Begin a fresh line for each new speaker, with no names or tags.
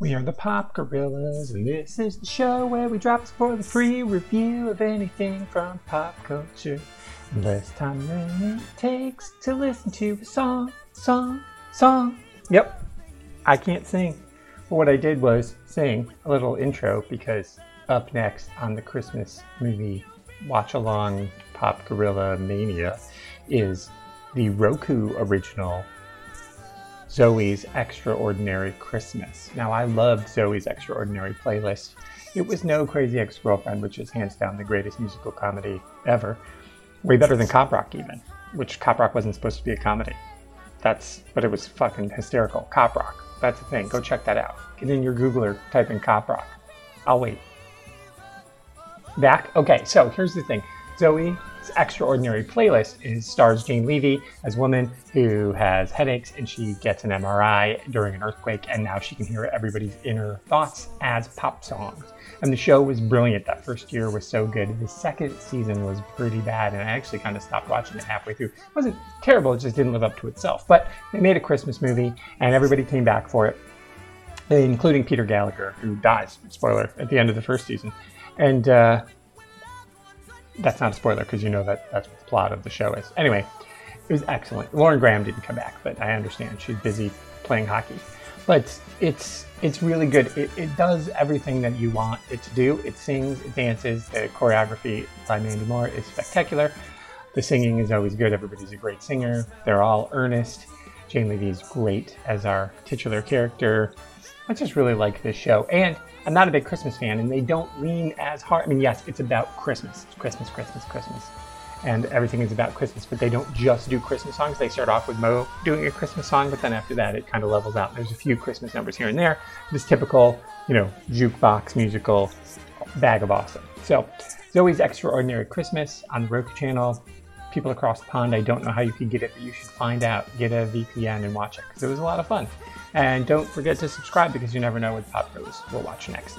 We are the Pop Gorillas, and this is the show where we drop a spoiler free review of anything from pop culture. Less time than it takes to listen to a song, song, song. Yep, I can't sing. But what I did was sing a little intro because up next on the Christmas movie watch along Pop Gorilla Mania is the Roku original Zoey's Extraordinary Christmas. Now, I loved Zoey's Extraordinary playlist. It was no Crazy Ex Girlfriend, which is hands down the greatest musical comedy ever. Way better than Cop Rock, even, which Cop Rock wasn't supposed to be a comedy. That's, but it was fucking hysterical. Cop Rock. That's the thing. Go check that out. Get in your Googler, type in Cop Rock. I'll wait. Back? Okay, so here's the thing. Zoey extraordinary playlist is stars Jane Levy as a woman who has headaches and she gets an MRI during an earthquake and now she can hear everybody's inner thoughts as pop songs. And the show was brilliant. That first year was so good. The second season was pretty bad and I actually kind of stopped watching it halfway through. It wasn't terrible, it just didn't live up to itself. But they made a Christmas movie and everybody came back for it, including Peter Gallagher, who dies, spoiler, at the end of the first season. And uh, that's not a spoiler because you know that that's what the plot of the show is. Anyway, it was excellent. Lauren Graham didn't come back, but I understand she's busy playing hockey. But it's it's really good. It, it does everything that you want it to do. It sings, it dances. The choreography by Mandy Moore is spectacular. The singing is always good. Everybody's a great singer. They're all earnest. Jane Levy is great as our titular character. I just really like this show. And I'm not a big Christmas fan, and they don't lean as hard. I mean, yes, it's about Christmas, It's Christmas, Christmas, Christmas, and everything is about Christmas. But they don't just do Christmas songs. They start off with Mo doing a Christmas song, but then after that, it kind of levels out. There's a few Christmas numbers here and there. This typical, you know, jukebox musical bag of awesome. So, Zoey's Extraordinary Christmas on the Roku channel. People across the pond, I don't know how you can get it, but you should find out. Get a VPN and watch it because it was a lot of fun. And don't forget to subscribe because you never know what Pop Goes will watch next.